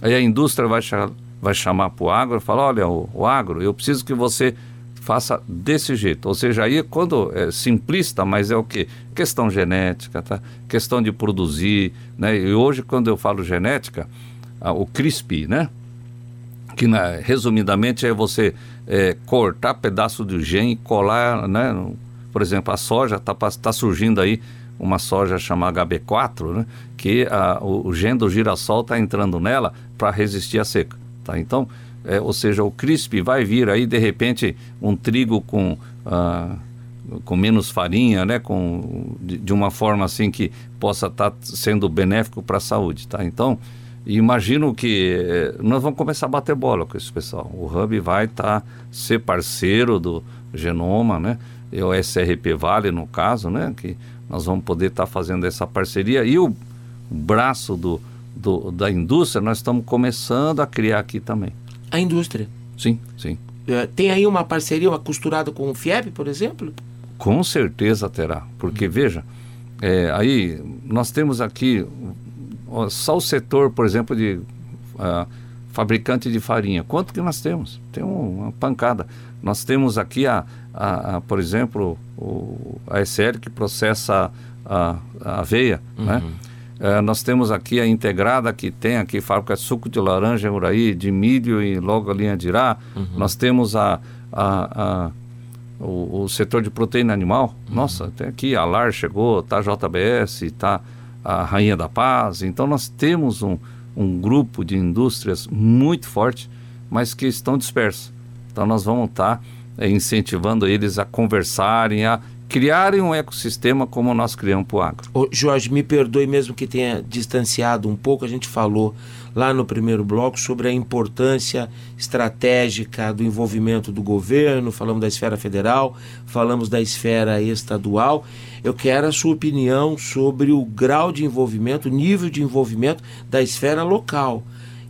S3: Aí a indústria vai, cha- vai chamar para o agro e falar, olha, o, o agro, eu preciso que você faça desse jeito. Ou seja, aí quando é simplista, mas é o quê? Questão genética, tá? Questão de produzir, né? E hoje quando eu falo genética, o CRISPR, né? que na- resumidamente é você é, cortar pedaço do gene e colar, né? Por exemplo, a soja está tá surgindo aí uma soja chamada HB4, né? Que a, o, o gene do girassol está entrando nela para resistir à seca, tá? Então, é, ou seja, o CRISP vai vir aí de repente um trigo com ah, com menos farinha, né? Com de, de uma forma assim que possa estar sendo benéfico para a saúde, tá? Então Imagino que eh, nós vamos começar a bater bola com esse pessoal. O Hub vai estar ser parceiro do Genoma, né? E o SRP Vale no caso, né? Que nós vamos poder estar fazendo essa parceria e o braço do, do, da indústria nós estamos começando a criar aqui também.
S2: A indústria.
S3: Sim, sim.
S2: Eh, Tem aí uma parceria, uma costurada com o FIEB, por exemplo?
S3: Com certeza terá, porque veja, é, aí nós temos aqui só o setor, por exemplo, de ah, fabricante de farinha. Quanto que nós temos? Tem um- uma pancada. Nós temos aqui, a, a- a, por exemplo, o, a SL que processa a, a aveia, né? É, nós temos aqui a integrada que tem aqui fábrica de suco de laranja em Uraí, de milho e logo ali em Andirá. Nós temos a, a, a- o, o setor de proteína animal. Nossa, tem aqui a LAR chegou, tá a JBS, tá a Rainha da Paz. Então nós temos um, um grupo de indústrias muito forte, mas que estão dispersas. Então nós vamos estar incentivando eles a conversarem, a criarem um ecossistema como nós criamos para o agro.
S2: Ô, Jorge, me perdoe mesmo que tenha distanciado um pouco, a gente falou lá no primeiro bloco sobre a importância estratégica do envolvimento do governo, falamos da esfera federal, falamos da esfera estadual. Eu quero a sua opinião sobre o grau de envolvimento, o nível de envolvimento da esfera local.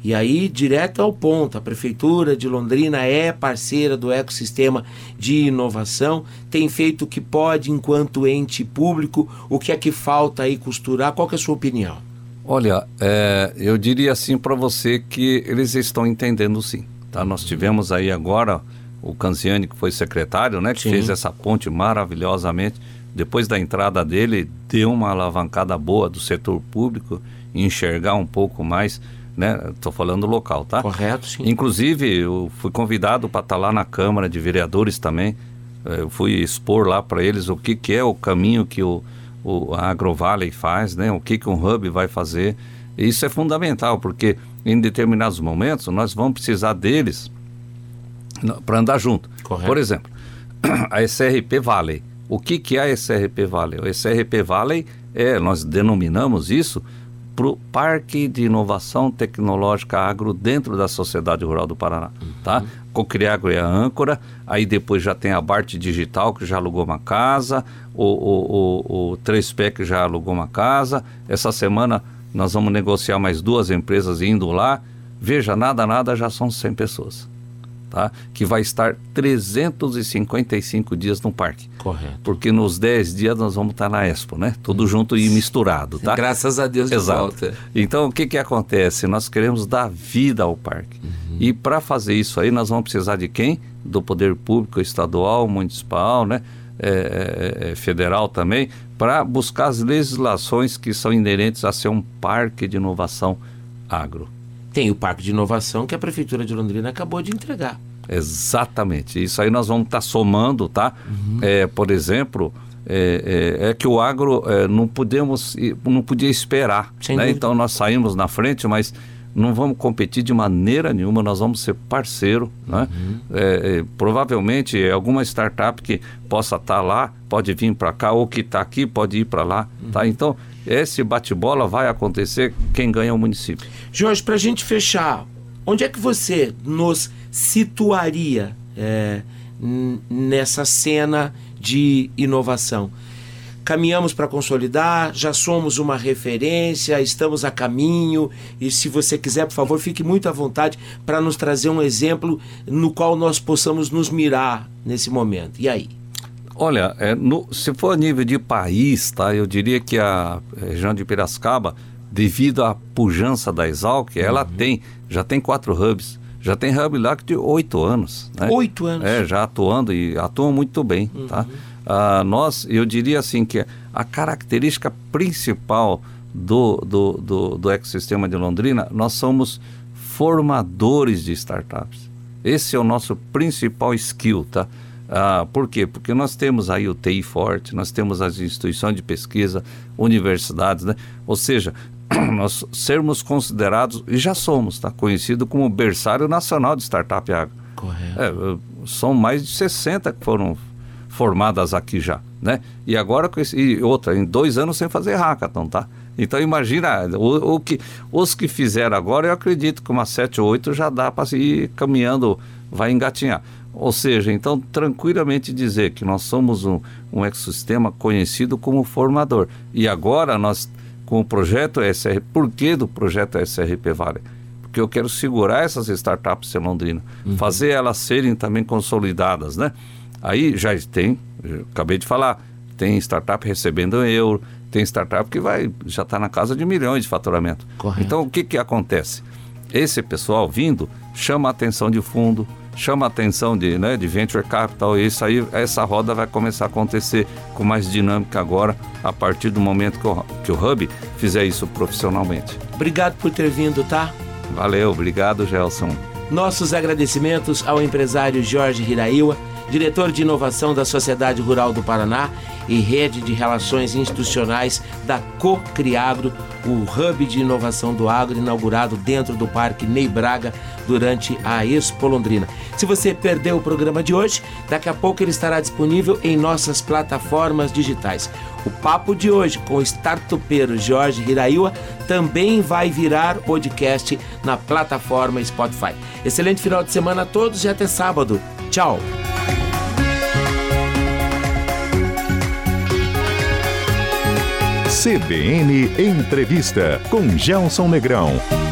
S2: E aí, direto ao ponto, a Prefeitura de Londrina é parceira do ecossistema de inovação, tem feito o que pode enquanto ente público, o que é que falta aí costurar? Qual é a sua opinião?
S3: Olha, é, eu diria assim para você que eles estão entendendo sim. Tá? Nós tivemos aí agora o Canziani, que foi secretário, né, que
S2: Sim.
S3: fez essa ponte maravilhosamente. Depois da entrada dele, deu uma alavancada boa do setor público, enxergar um pouco mais, né? Estou falando local, tá?
S2: Correto, sim.
S3: Inclusive, eu fui convidado para estar lá na Câmara de Vereadores também. Eh, Eu fui expor lá para eles o que, que é o caminho que o, o a AgroValley faz, né? o que, que um hub vai fazer. Isso é fundamental, porque em determinados momentos nós vamos precisar deles para andar junto.
S2: Correto.
S3: Por exemplo, a SRP Valley. O que, que é a SRP Valley? O SRP Valley é, nós denominamos isso para o Parque de Inovação Tecnológica Agro dentro da Sociedade Rural do Paraná, tá? Cocriagro é a âncora, aí depois já tem a Bart Digital, que já alugou uma casa, o, o, o, o 3P que já alugou uma casa, essa semana nós vamos negociar mais duas empresas indo lá, veja, nada, nada, já são 100 pessoas. Tá? que vai estar 355 dias no parque.
S2: Correto.
S3: Porque nos 10 dias nós vamos estar na Expo, né? Tudo junto e misturado, tá?
S2: Graças a Deus de
S3: Exato.
S2: volta.
S3: Então, o que, que acontece? Nós queremos dar vida ao parque.
S2: Uhum.
S3: E para fazer isso aí, nós vamos precisar de quem? Do poder público estadual, municipal, né? É, é, é, federal também, para buscar as legislações que são inerentes a ser um parque de inovação agro.
S2: Tem o Parque de Inovação que a Prefeitura de Londrina acabou de entregar.
S3: Exatamente. Isso aí nós vamos estar somando, tá? É, por exemplo, é, é- é que o agro é, não podemos, não podia esperar. Né? Então nós saímos na frente, mas não vamos competir de maneira nenhuma, nós vamos ser parceiro. Né? É, é, provavelmente alguma startup que possa estar lá, pode vir para cá, ou que está aqui pode ir para lá. Tá? Então, esse bate-bola vai acontecer, quem ganha é o município.
S2: Jorge, para a gente fechar, onde é que você nos situaria é, nessa cena de inovação? Caminhamos para consolidar, já somos uma referência, estamos a caminho. E se você quiser, por favor, fique muito à vontade para nos trazer um exemplo no qual nós possamos nos mirar nesse momento. E aí?
S3: Olha, é, no- se for a nível de país, tá, eu diria que a região de Piracicaba, devido à pujança da Exalc, ela tem, já tem quatro hubs. Já tem hub lá de oito anos. Né?
S2: Oito anos.
S3: É, já atuando e atuam muito bem, tá? Ah, nós, eu diria assim que a característica principal do, do, do, do ecossistema de Londrina, nós somos formadores de startups. Esse é o nosso principal skill, tá? Ah, por quê? Porque nós temos aí o TI forte, nós temos as instituições de pesquisa, universidades, né? Ou seja, nós sermos considerados, e já somos, tá? Conhecido como berçário nacional de startup agro.
S2: Correto.
S3: É, são mais de 60 que foram formadas aqui já, né? E agora, com esse, e outra, em dois anos sem fazer hackathon, tá? Então imagina, o, o que, os que fizeram agora, eu acredito que umas 7 ou 8 já dá para ir caminhando, vai engatinhar. Ou seja, então tranquilamente dizer que nós somos um, um ecossistema conhecido como formador. E agora nós, com o projeto SR, por que do projeto SRP Vale? porque eu quero segurar essas startups em Londrina, fazer elas serem também consolidadas, né? Aí já tem, acabei de falar, tem startup recebendo euro, tem startup que vai já está na casa de milhões de faturamento.
S2: Correto.
S3: Então o que que acontece? Esse pessoal vindo chama a atenção de fundo, chama a atenção de, né, de venture capital, e isso aí, essa roda vai começar a acontecer com mais dinâmica agora, a partir do momento que o, que o Hub fizer isso profissionalmente.
S2: Obrigado por ter vindo, tá?
S3: Valeu, obrigado, Gelson.
S2: Nossos agradecimentos ao empresário Jorge Hiraiwa, diretor de inovação da Sociedade Rural do Paraná e rede de relações institucionais da Cocriagro, o hub de inovação do agro inaugurado dentro do Parque Ney Braga durante a Expo Londrina. Se você perdeu o programa de hoje, daqui a pouco ele estará disponível em nossas plataformas digitais. O papo de hoje com o startupeiro Jorge Hiraiwa também vai virar podcast na plataforma Spotify. Excelente final de semana a todos e até sábado. Tchau!
S1: CBN Entrevista com Gelson Negrão.